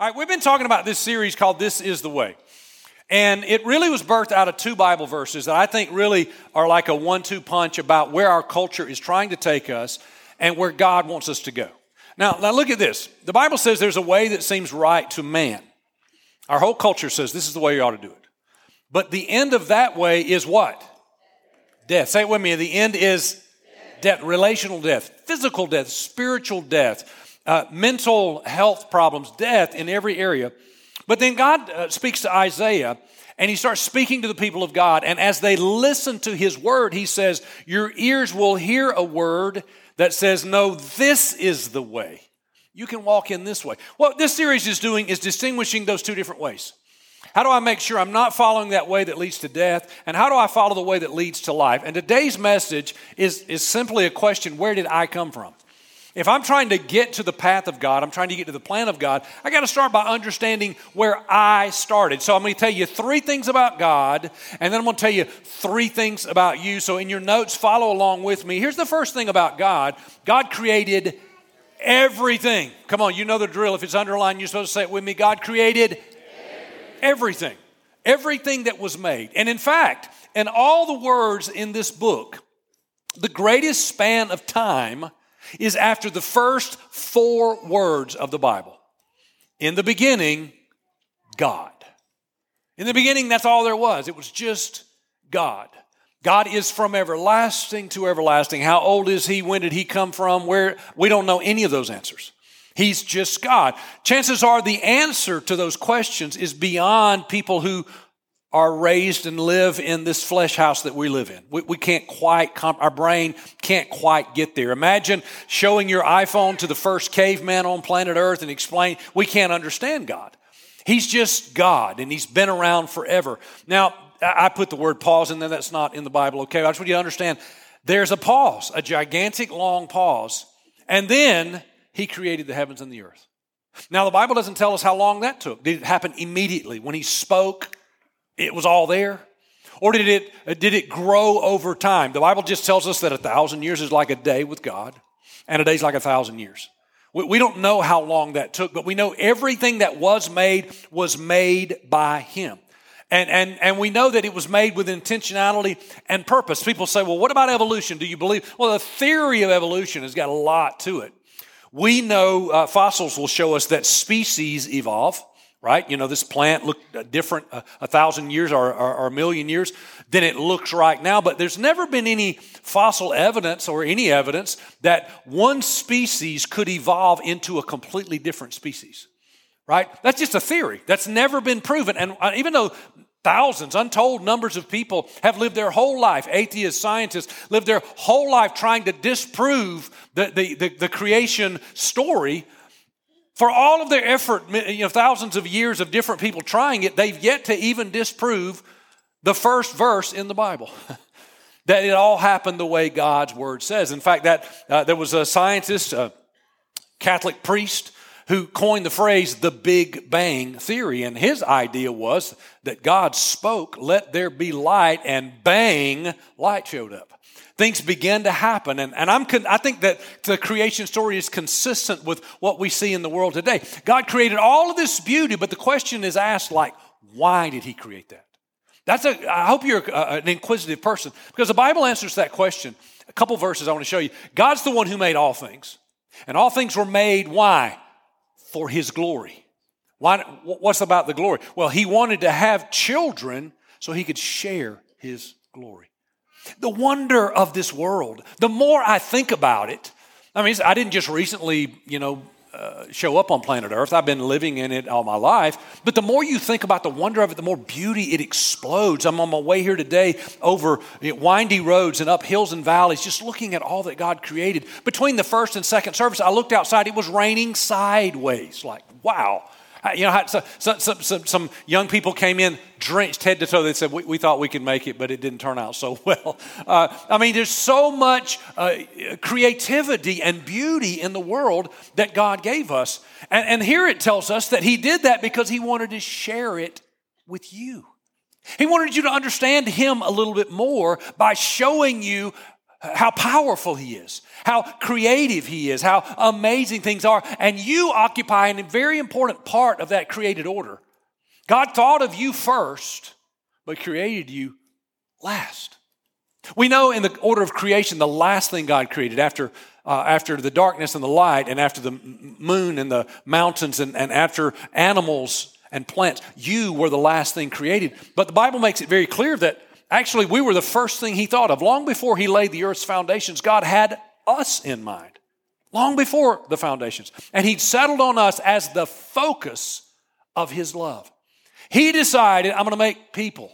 All right, we've been talking about this series called This is the Way. And it really was birthed out of two Bible verses that I think really are like a one two punch about where our culture is trying to take us and where God wants us to go. Now, now look at this. The Bible says there's a way that seems right to man. Our whole culture says this is the way you ought to do it. But the end of that way is what? Death. Say it with me. The end is death, relational death, physical death, spiritual death uh, mental health problems, death in every area. But then God uh, speaks to Isaiah and he starts speaking to the people of God. And as they listen to his word, he says, Your ears will hear a word that says, No, this is the way. You can walk in this way. What this series is doing is distinguishing those two different ways. How do I make sure I'm not following that way that leads to death? And how do I follow the way that leads to life? And today's message is, is simply a question where did I come from? If I'm trying to get to the path of God, I'm trying to get to the plan of God, I got to start by understanding where I started. So I'm going to tell you three things about God, and then I'm going to tell you three things about you. So in your notes, follow along with me. Here's the first thing about God God created everything. Come on, you know the drill. If it's underlined, you're supposed to say it with me. God created everything, everything that was made. And in fact, in all the words in this book, the greatest span of time is after the first four words of the Bible. In the beginning, God. In the beginning, that's all there was. It was just God. God is from everlasting to everlasting. How old is he? When did he come from? Where? We don't know any of those answers. He's just God. Chances are the answer to those questions is beyond people who are raised and live in this flesh house that we live in. We, we can't quite, comp- our brain can't quite get there. Imagine showing your iPhone to the first caveman on planet Earth and explain, we can't understand God. He's just God and He's been around forever. Now, I put the word pause in there, that's not in the Bible, okay? I just want you to understand there's a pause, a gigantic long pause, and then He created the heavens and the earth. Now, the Bible doesn't tell us how long that took. Did it happen immediately when He spoke? It was all there? Or did it, did it grow over time? The Bible just tells us that a thousand years is like a day with God, and a day is like a thousand years. We, we don't know how long that took, but we know everything that was made was made by Him. And, and, and we know that it was made with intentionality and purpose. People say, well, what about evolution? Do you believe? Well, the theory of evolution has got a lot to it. We know uh, fossils will show us that species evolve right? You know, this plant looked different a, a thousand years or, or, or, a million years than it looks right now. But there's never been any fossil evidence or any evidence that one species could evolve into a completely different species, right? That's just a theory. That's never been proven. And uh, even though thousands, untold numbers of people have lived their whole life, atheists, scientists, lived their whole life trying to disprove the, the, the, the creation story for all of their effort, you know, thousands of years of different people trying it, they've yet to even disprove the first verse in the Bible. that it all happened the way God's word says. In fact, that uh, there was a scientist, a Catholic priest, who coined the phrase the Big Bang Theory. And his idea was that God spoke, let there be light, and bang, light showed up things begin to happen. And, and I'm con- I think that the creation story is consistent with what we see in the world today. God created all of this beauty, but the question is asked like, why did he create that? That's a, I hope you're a, an inquisitive person because the Bible answers that question. A couple verses I want to show you. God's the one who made all things. And all things were made, why? For his glory. Why, what's about the glory? Well, he wanted to have children so he could share his glory. The wonder of this world. The more I think about it, I mean, I didn't just recently, you know, uh, show up on planet Earth. I've been living in it all my life. But the more you think about the wonder of it, the more beauty it explodes. I'm on my way here today over windy roads and up hills and valleys, just looking at all that God created. Between the first and second service, I looked outside, it was raining sideways. Like, wow. Uh, you know, so, so, so, some young people came in drenched head to toe. They said, we, we, thought we could make it, but it didn't turn out so well. Uh, I mean, there's so much uh, creativity and beauty in the world that God gave us. And, and here it tells us that He did that because He wanted to share it with you. He wanted you to understand Him a little bit more by showing you how powerful He is, how creative He is, how amazing things are. And you occupy a very important part of that created order. God thought of you first, but created you last. We know in the order of creation, the last thing God created after, uh, after the darkness and the light, and after the moon and the mountains, and, and after animals and plants, you were the last thing created. But the Bible makes it very clear that Actually, we were the first thing he thought of. Long before he laid the earth's foundations, God had us in mind. Long before the foundations. And he'd settled on us as the focus of his love. He decided, I'm going to make people,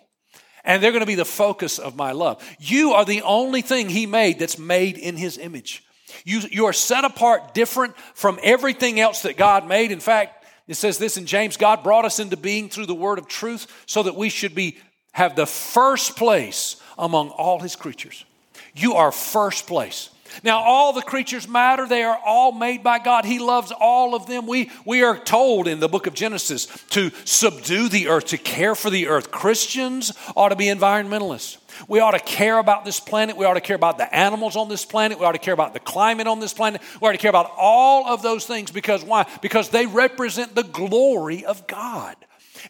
and they're going to be the focus of my love. You are the only thing he made that's made in his image. You, you are set apart different from everything else that God made. In fact, it says this in James God brought us into being through the word of truth so that we should be have the first place among all his creatures. You are first place. Now, all the creatures matter. They are all made by God. He loves all of them. We, we are told in the book of Genesis to subdue the earth, to care for the earth. Christians ought to be environmentalists. We ought to care about this planet. We ought to care about the animals on this planet. We ought to care about the climate on this planet. We ought to care about all of those things because why? Because they represent the glory of God.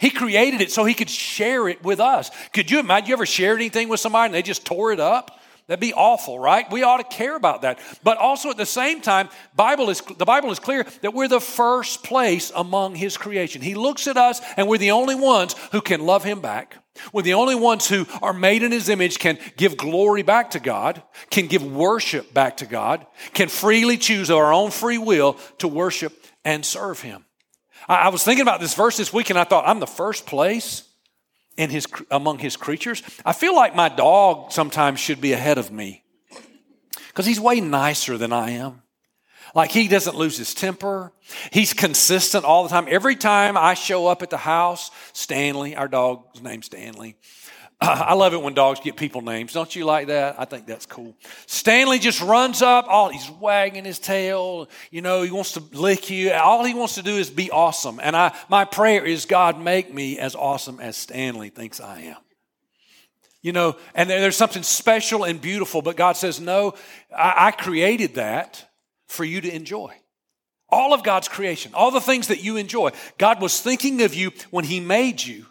He created it so he could share it with us. Could you imagine you ever shared anything with somebody and they just tore it up? That'd be awful, right? We ought to care about that. But also at the same time, Bible is, the Bible is clear that we're the first place among His creation. He looks at us and we're the only ones who can love Him back. We're the only ones who are made in His image, can give glory back to God, can give worship back to God, can freely choose our own free will to worship and serve Him. I, was thinking about this verse this week and I thought, I'm the first place in his, among his creatures. I feel like my dog sometimes should be ahead of me because he's way nicer than I am. Like he doesn't lose his temper. He's consistent all the time. Every time I show up at the house, Stanley, our dog's name's Stanley, I love it when dogs get people names. Don't you like that? I think that's cool. Stanley just runs up, all he's wagging his tail. You know, he wants to lick you. All he wants to do is be awesome. And I, my prayer is, God, make me as awesome as Stanley thinks I am. You know, and there's something special and beautiful, but God says, no, I, I created that for you to enjoy. All of God's creation, all the things that you enjoy. God was thinking of you when He made you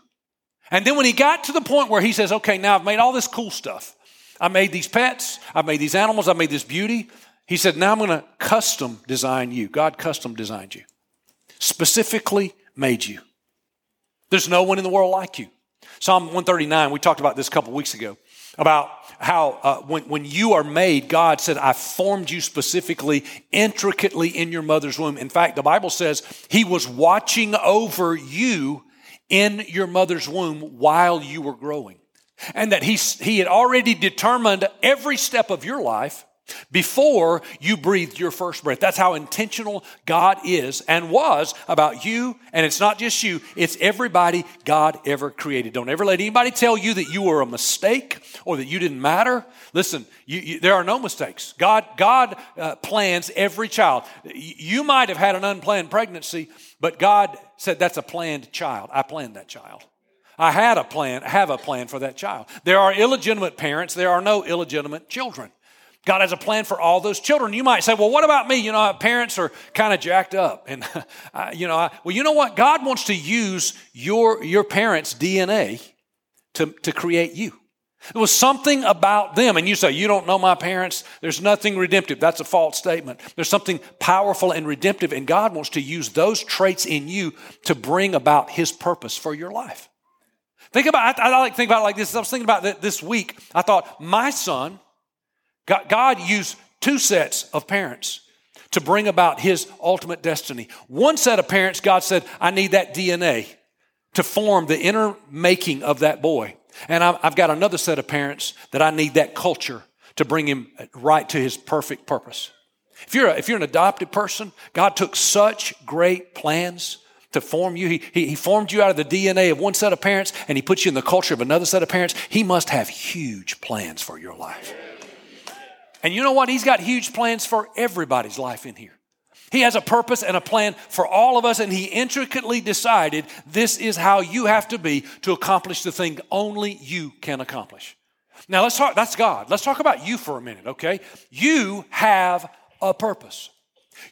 and then when he got to the point where he says, okay, now I've made all this cool stuff. I made these pets, I made these animals, I made this beauty. He said, now I'm going to custom design you. God custom designed you, specifically made you. There's no one in the world like you. Psalm 139, we talked about this a couple weeks ago about how uh, when, when you are made, God said, I formed you specifically, intricately in your mother's womb. In fact, the Bible says He was watching over you in your mother's womb while you were growing. And that he, he had already determined every step of your life before you breathed your first breath. That's how intentional God is and was about you. And it's not just you, it's everybody God ever created. Don't ever let anybody tell you that you were a mistake or that you didn't matter. Listen, you, you, there are no mistakes. God, God uh, plans every child. You might have had an unplanned pregnancy, but God said that's a planned child. I planned that child. I had a plan, have a plan for that child. There are illegitimate parents, there are no illegitimate children. God has a plan for all those children. You might say, well, what about me? You know, parents are kind of jacked up. And, you know, I, well, you know what? God wants to use your, your parents' DNA to, to create you. There was something about them, and you say, You don't know my parents. There's nothing redemptive. That's a false statement. There's something powerful and redemptive, and God wants to use those traits in you to bring about His purpose for your life. Think about, I, I like think about it like this. I was thinking about this week. I thought, my son God used two sets of parents to bring about his ultimate destiny. One set of parents, God said, I need that DNA to form the inner making of that boy. And I've got another set of parents that I need that culture to bring him right to his perfect purpose. If you're, a, if you're an adopted person, God took such great plans to form you. He, he, he formed you out of the DNA of one set of parents and he put you in the culture of another set of parents. He must have huge plans for your life. And you know what? He's got huge plans for everybody's life in here. He has a purpose and a plan for all of us, and He intricately decided this is how you have to be to accomplish the thing only you can accomplish. Now let's talk, that's God. Let's talk about you for a minute, okay? You have a purpose.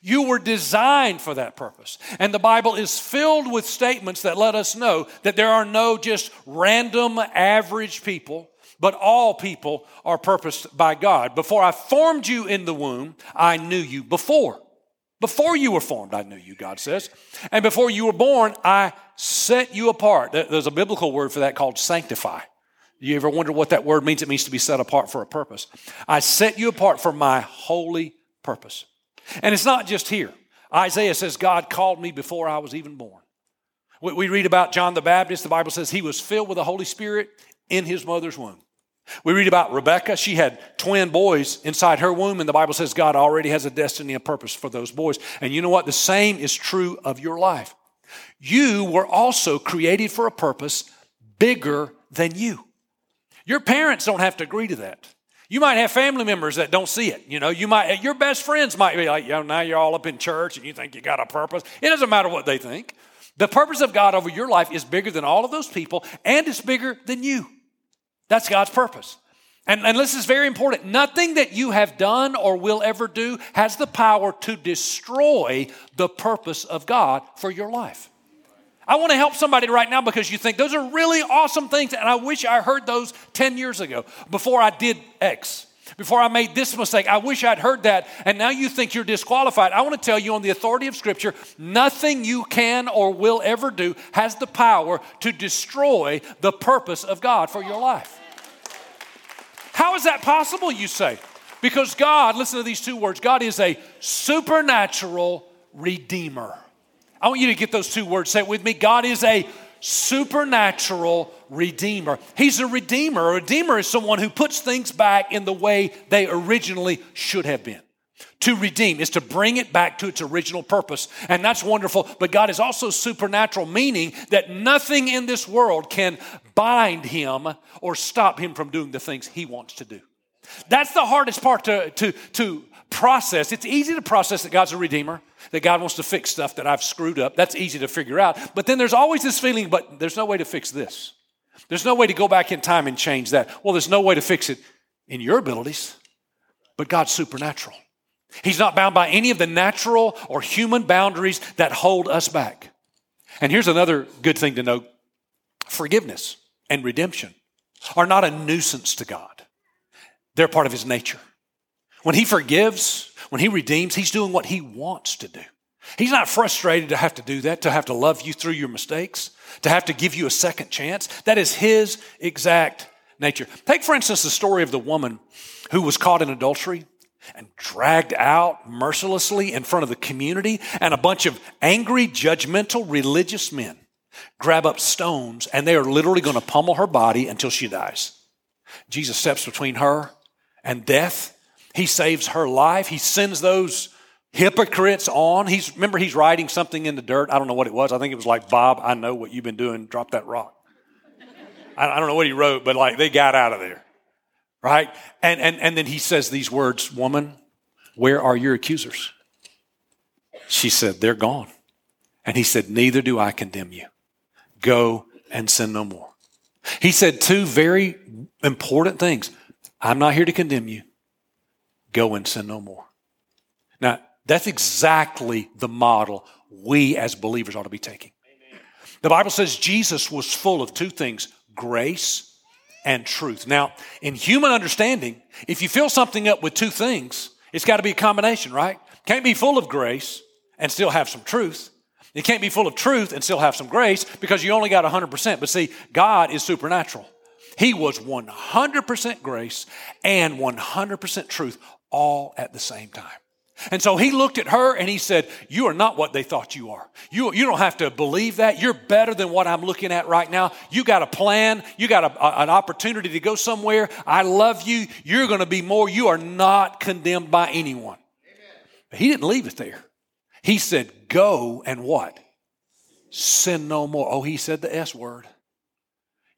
You were designed for that purpose. And the Bible is filled with statements that let us know that there are no just random average people, but all people are purposed by God. Before I formed you in the womb, I knew you before. Before you were formed, I knew you, God says. And before you were born, I set you apart. There's a biblical word for that called sanctify. You ever wonder what that word means? It means to be set apart for a purpose. I set you apart for my holy purpose. And it's not just here. Isaiah says, God called me before I was even born. We read about John the Baptist. The Bible says he was filled with the Holy Spirit in his mother's womb. We read about Rebecca. She had twin boys inside her womb, and the Bible says God already has a destiny and purpose for those boys. And you know what? The same is true of your life. You were also created for a purpose bigger than you. Your parents don't have to agree to that. You might have family members that don't see it. You know, you might your best friends might be like, "Yo, now you're all up in church and you think you got a purpose. It doesn't matter what they think. The purpose of God over your life is bigger than all of those people, and it's bigger than you. That's God's purpose. And, and this is very important. Nothing that you have done or will ever do has the power to destroy the purpose of God for your life. I want to help somebody right now because you think those are really awesome things, and I wish I heard those 10 years ago before I did X. Before I made this mistake, I wish I'd heard that, and now you think you're disqualified. I want to tell you, on the authority of Scripture, nothing you can or will ever do has the power to destroy the purpose of God for your life. How is that possible, you say? Because God, listen to these two words God is a supernatural redeemer. I want you to get those two words. Say it with me. God is a supernatural redeemer. He's a redeemer. A redeemer is someone who puts things back in the way they originally should have been. To redeem is to bring it back to its original purpose. And that's wonderful. But God is also supernatural, meaning that nothing in this world can bind him or stop him from doing the things he wants to do. That's the hardest part to, to, to process. It's easy to process that God's a redeemer, that God wants to fix stuff that I've screwed up. That's easy to figure out. But then there's always this feeling, but there's no way to fix this. There's no way to go back in time and change that. Well, there's no way to fix it in your abilities, but God's supernatural. He's not bound by any of the natural or human boundaries that hold us back. And here's another good thing to note forgiveness and redemption are not a nuisance to God, they're part of His nature. When He forgives, when He redeems, He's doing what He wants to do. He's not frustrated to have to do that, to have to love you through your mistakes, to have to give you a second chance. That is His exact nature. Take, for instance, the story of the woman who was caught in adultery and dragged out mercilessly in front of the community, and a bunch of angry, judgmental religious men grab up stones and they are literally going to pummel her body until she dies. Jesus steps between her and death he saves her life. He sends those hypocrites on. He's remember he's writing something in the dirt. I don't know what it was. I think it was like Bob. I know what you've been doing. Drop that rock. I, don't know what he wrote, but like they got out of there, right? And and and then he says these words, "Woman, where are your accusers?" She said, "They're gone." And he said, "Neither do I condemn you. Go and sin no more." He said two very important things. I'm not here to condemn you. Go and sin no more. Now, that's exactly the model we as believers ought to be taking. The Bible says Jesus was full of two things grace and truth. Now, in human understanding, if you fill something up with two things, it's got to be a combination, right? Can't be full of grace and still have some truth. It can't be full of truth and still have some grace because you only got 100%. But see, God is supernatural. He was 100% grace and 100% truth all at the same time. And so he looked at her and he said, You are not what they thought you are. You, you don't have to believe that. You're better than what I'm looking at right now. You got a plan. You got a, a, an opportunity to go somewhere. I love you. You're going to be more. You are not condemned by anyone. But he didn't leave it there. He said, Go and what? Sin no more. Oh, he said the S word.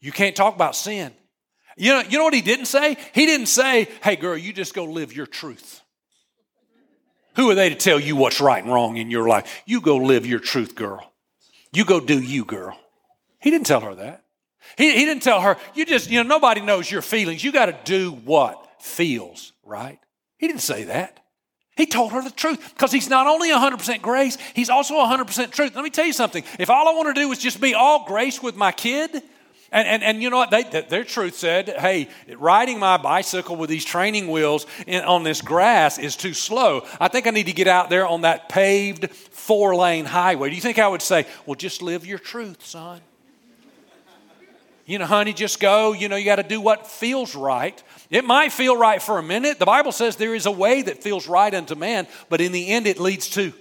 You can't talk about sin. You know, you know what he didn't say? He didn't say, hey, girl, you just go live your truth. Who are they to tell you what's right and wrong in your life? You go live your truth, girl. You go do you, girl. He didn't tell her that. He, he didn't tell her, you just, you know, nobody knows your feelings. You got to do what feels right. He didn't say that. He told her the truth because he's not only 100% grace, he's also 100% truth. Let me tell you something. If all I want to do is just be all grace with my kid, and, and, and you know what? They, their truth said, hey, riding my bicycle with these training wheels in, on this grass is too slow. I think I need to get out there on that paved four lane highway. Do you think I would say, well, just live your truth, son? You know, honey, just go. You know, you got to do what feels right. It might feel right for a minute. The Bible says there is a way that feels right unto man, but in the end, it leads to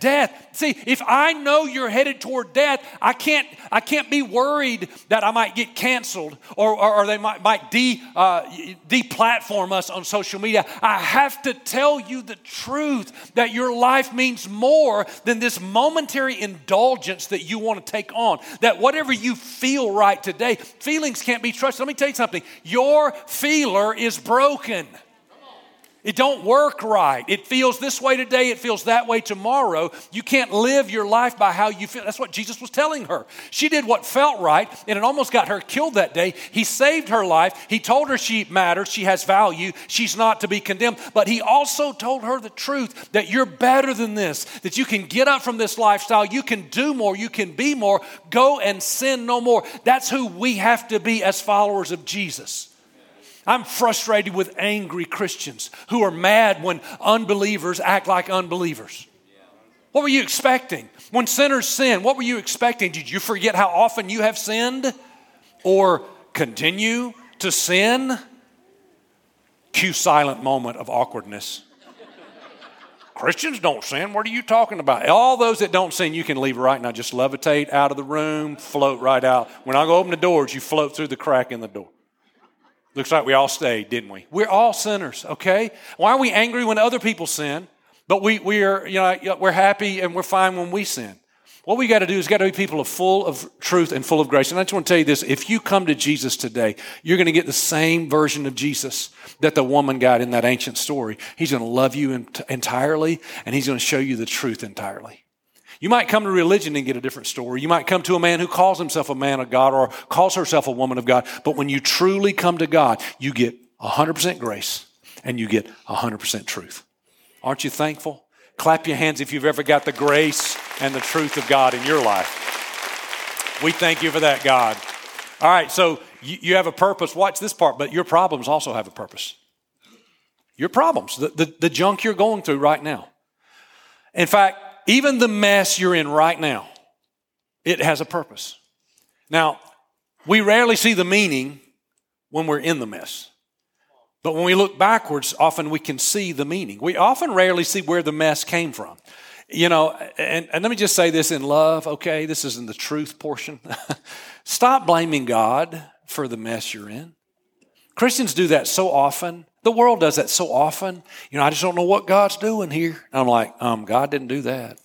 death. See, if I know you're headed toward death, I can't, I can't be worried that I might get canceled or, or, or they might, might de, uh, deplatform us on social media. I have to tell you the truth that your life means more than this momentary indulgence that you want to take on. That whatever you feel right today, feelings can't be trusted. Let me tell you something your feeler is broken. It don't work right. It feels this way today, it feels that way tomorrow. You can't live your life by how you feel. That's what Jesus was telling her. She did what felt right, and it almost got her killed that day. He saved her life. He told her she matters, she has value, she's not to be condemned. But he also told her the truth that you're better than this, that you can get up from this lifestyle, you can do more, you can be more, go and sin no more. That's who we have to be as followers of Jesus. I'm frustrated with angry Christians who are mad when unbelievers act like unbelievers. What were you expecting? When sinners sin, what were you expecting? Did you forget how often you have sinned or continue to sin? Cue silent moment of awkwardness. Christians don't sin. What are you talking about? All those that don't sin, you can leave right now. Just levitate out of the room, float right out. When I go open the doors, you float through the crack in the door. Looks like we all stayed, didn't we? We're all sinners, okay? Why are we angry when other people sin, but we, we are, you know, we're happy and we're fine when we sin? What we got to do is got to be people of full of truth and full of grace. And I just want to tell you this: if you come to Jesus today, you're going to get the same version of Jesus that the woman got in that ancient story. He's going to love you entirely, and he's going to show you the truth entirely. You might come to religion and get a different story. You might come to a man who calls himself a man of God or calls herself a woman of God. But when you truly come to God, you get 100% grace and you get 100% truth. Aren't you thankful? Clap your hands if you've ever got the grace and the truth of God in your life. We thank you for that, God. All right, so you, you have a purpose. Watch this part, but your problems also have a purpose. Your problems, the, the, the junk you're going through right now. In fact, even the mess you're in right now, it has a purpose. Now, we rarely see the meaning when we're in the mess. But when we look backwards, often we can see the meaning. We often rarely see where the mess came from. You know, and, and let me just say this in love, okay? This is in the truth portion. Stop blaming God for the mess you're in. Christians do that so often. The world does that so often. You know, I just don't know what God's doing here. I'm like, um, God didn't do that.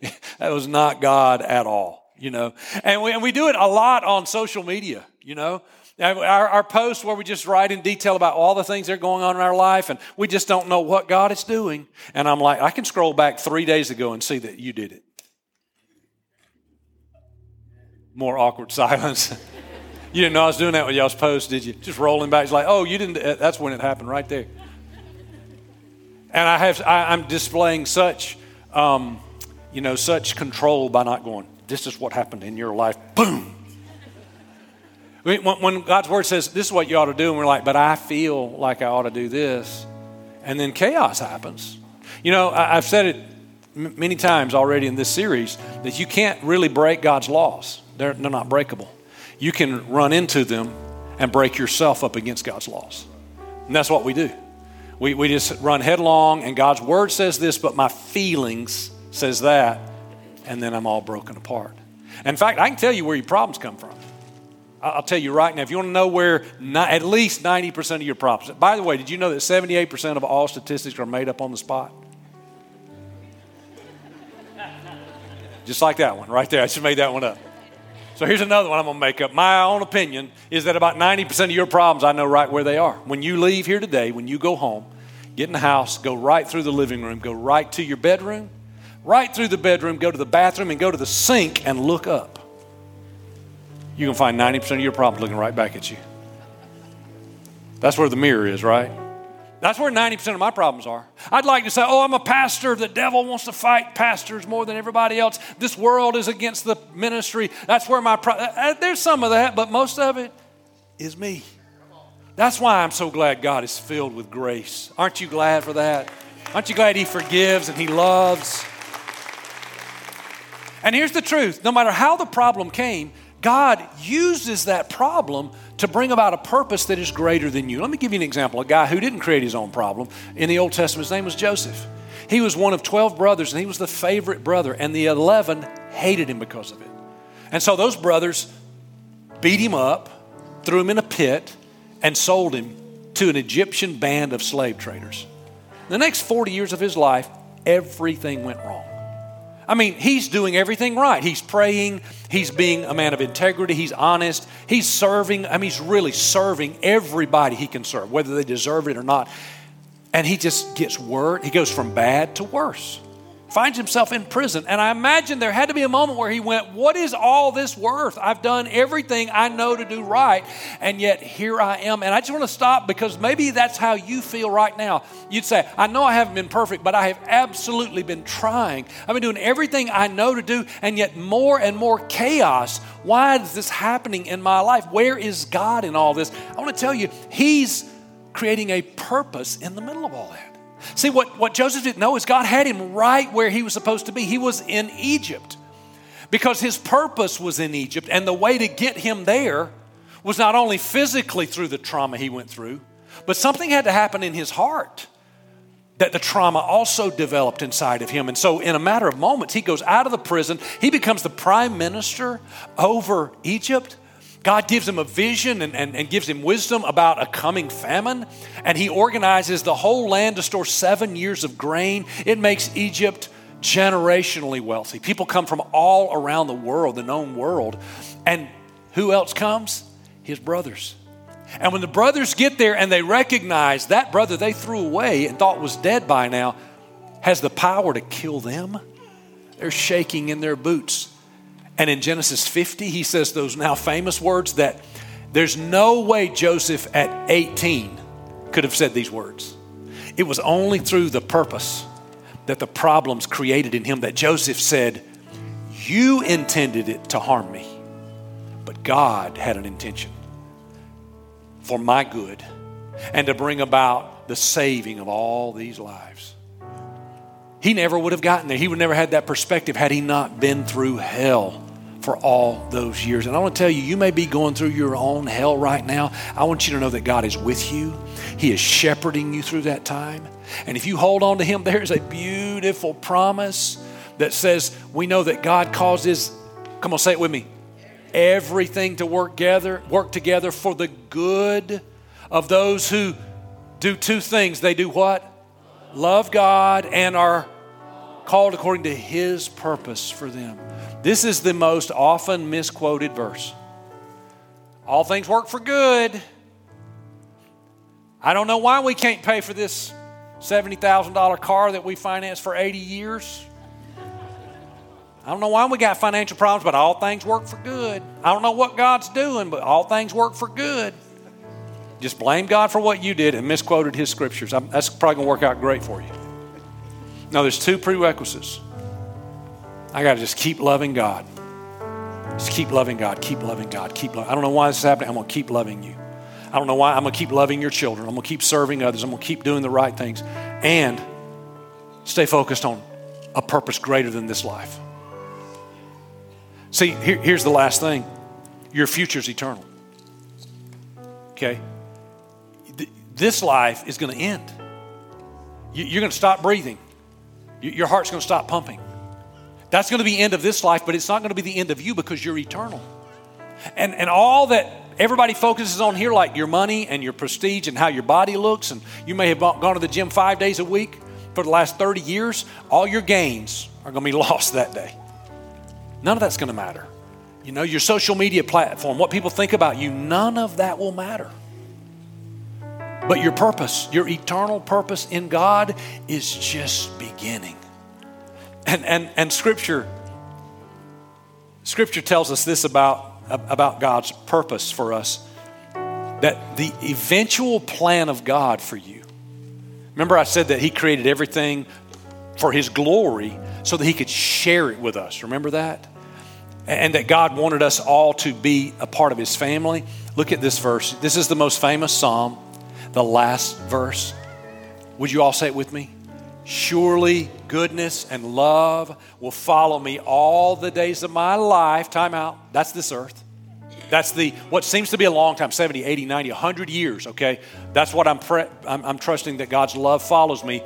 that was not God at all, you know. And we, and we do it a lot on social media, you know. Our, our posts where we just write in detail about all the things that are going on in our life and we just don't know what God is doing. And I'm like, I can scroll back three days ago and see that you did it. More awkward silence. You didn't know I was doing that with y'all's post, did you? Just rolling back. It's like, oh, you didn't. Uh, that's when it happened right there. And I have, I, am displaying such, um, you know, such control by not going. This is what happened in your life. Boom. When, when God's word says this is what you ought to do, and we're like, but I feel like I ought to do this, and then chaos happens. You know, I, I've said it many times already in this series that you can't really break God's laws. They're, they're not breakable you can run into them and break yourself up against God's laws. And that's what we do. We, we just run headlong, and God's word says this, but my feelings says that, and then I'm all broken apart. In fact, I can tell you where your problems come from. I'll tell you right now, if you want to know where not, at least 90% of your problems, by the way, did you know that 78% of all statistics are made up on the spot? Just like that one right there. I just made that one up. So here's another one I'm going to make up. My own opinion is that about 90% of your problems, I know right where they are. When you leave here today, when you go home, get in the house, go right through the living room, go right to your bedroom, right through the bedroom, go to the bathroom, and go to the sink and look up. You can find 90% of your problems looking right back at you. That's where the mirror is, right? That's where 90% of my problems are. I'd like to say, oh, I'm a pastor. The devil wants to fight pastors more than everybody else. This world is against the ministry. That's where my pro- uh, uh, There's some of that, but most of it is me. That's why I'm so glad God is filled with grace. Aren't you glad for that? Aren't you glad He forgives and He loves? And here's the truth no matter how the problem came, God uses that problem to bring about a purpose that is greater than you. Let me give you an example. A guy who didn't create his own problem in the Old Testament, his name was Joseph. He was one of 12 brothers, and he was the favorite brother, and the 11 hated him because of it. And so those brothers beat him up, threw him in a pit, and sold him to an Egyptian band of slave traders. The next 40 years of his life, everything went wrong. I mean, he's doing everything right. He's praying, he's being a man of integrity, he's honest, he's serving. I mean, he's really serving everybody he can serve, whether they deserve it or not. And he just gets word, he goes from bad to worse finds himself in prison. And I imagine there had to be a moment where he went, What is all this worth? I've done everything I know to do right, and yet here I am. And I just want to stop because maybe that's how you feel right now. You'd say, I know I haven't been perfect, but I have absolutely been trying. I've been doing everything I know to do, and yet more and more chaos. Why is this happening in my life? Where is God in all this? I want to tell you, He's creating a purpose in the middle of all that. See, what, what Joseph didn't know is God had him right where he was supposed to be. He was in Egypt because his purpose was in Egypt, and the way to get him there was not only physically through the trauma he went through, but something had to happen in his heart that the trauma also developed inside of him. And so, in a matter of moments, he goes out of the prison, he becomes the prime minister over Egypt. God gives him a vision and, and, and, gives him wisdom about a coming famine, and he organizes the whole land to store seven years of grain. It makes Egypt generationally wealthy. People come from all around the world, the known world. And who else comes? His brothers. And when the brothers get there and they recognize that brother they threw away and thought was dead by now has the power to kill them, they're shaking in their boots and in Genesis 50, he says those now famous words that there's no way Joseph at 18 could have said these words. It was only through the purpose that the problems created in him that Joseph said, You intended it to harm me, but God had an intention for my good and to bring about the saving of all these lives. He never would have gotten there. He would never had that perspective had he not been through hell for all those years. And I want to tell you, you may be going through your own hell right now. I want you to know that God is with you, He is shepherding you through that time. And if you hold on to Him, there's a beautiful promise that says, We know that God causes, come on, say it with me, everything to work together, work together for the good of those who do two things. They do what? Love God and are called according to His purpose for them. This is the most often misquoted verse. All things work for good. I don't know why we can't pay for this $70,000 car that we financed for 80 years. I don't know why we got financial problems, but all things work for good. I don't know what God's doing, but all things work for good. Just blame God for what you did and misquoted His scriptures. That's probably going to work out great for you. Now, there's two prerequisites I got to just keep loving God. Just keep loving God, keep loving God, keep loving. I don't know why this is happening. I'm going to keep loving you. I don't know why. I'm going to keep loving your children. I'm going to keep serving others. I'm going to keep doing the right things. And stay focused on a purpose greater than this life. See, here, here's the last thing your future's eternal. Okay? This life is going to end. You're going to stop breathing, your heart's going to stop pumping. That's going to be end of this life, but it's not going to be the end of you because you're eternal. And, and all that everybody focuses on here, like your money and your prestige and how your body looks, and you may have gone to the gym five days a week for the last 30 years, all your gains are going to be lost that day. None of that's going to matter. You know, your social media platform, what people think about you, none of that will matter. But your purpose, your eternal purpose in God, is just beginning. And, and, and scripture, scripture tells us this about about God's purpose for us that the eventual plan of God for you. Remember, I said that He created everything for His glory so that He could share it with us. Remember that? And that God wanted us all to be a part of His family. Look at this verse. This is the most famous psalm, the last verse. Would you all say it with me? Surely goodness and love will follow me all the days of my life. Time out. That's this earth. That's the what seems to be a long time 70, 80, 90, 100 years, okay? That's what I'm, pre- I'm, I'm trusting that God's love follows me.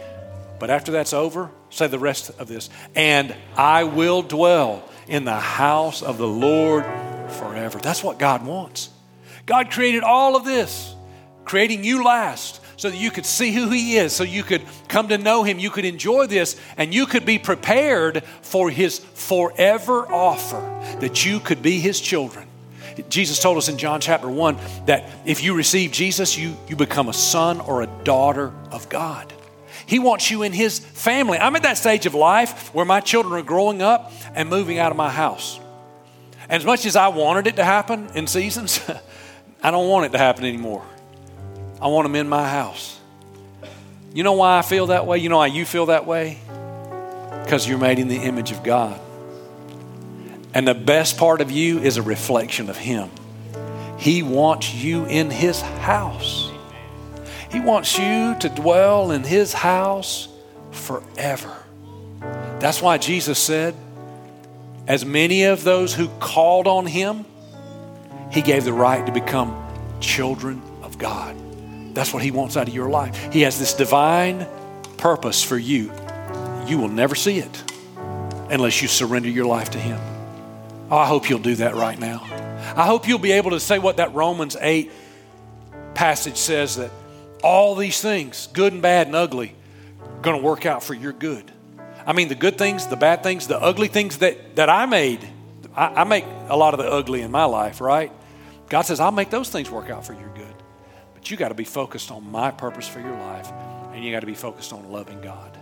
But after that's over, say the rest of this. And I will dwell in the house of the Lord forever. That's what God wants. God created all of this, creating you last so that you could see who He is, so you could come to know Him, you could enjoy this, and you could be prepared for His forever offer that you could be His children. Jesus told us in John chapter 1 that if you receive Jesus, you, you become a son or a daughter of God. He wants you in His family. I'm at that stage of life where my children are growing up and moving out of my house. And as much as I wanted it to happen in seasons, I don't want it to happen anymore. I want them in my house. You know why I feel that way? You know why you feel that way? Because you're made in the image of God. And the best part of you is a reflection of Him. He wants you in His house. He wants you to dwell in His house forever. That's why Jesus said, as many of those who called on Him, He gave the right to become children of God. That's what He wants out of your life. He has this divine purpose for you. You will never see it unless you surrender your life to Him. Oh, I hope you'll do that right now. I hope you'll be able to say what that Romans 8 passage says that all these things, good and bad and ugly, are going to work out for your good. I mean, the good things, the bad things, the ugly things that, that I made. I, I make a lot of the ugly in my life, right? God says, I'll make those things work out for your good. But you got to be focused on my purpose for your life, and you got to be focused on loving God.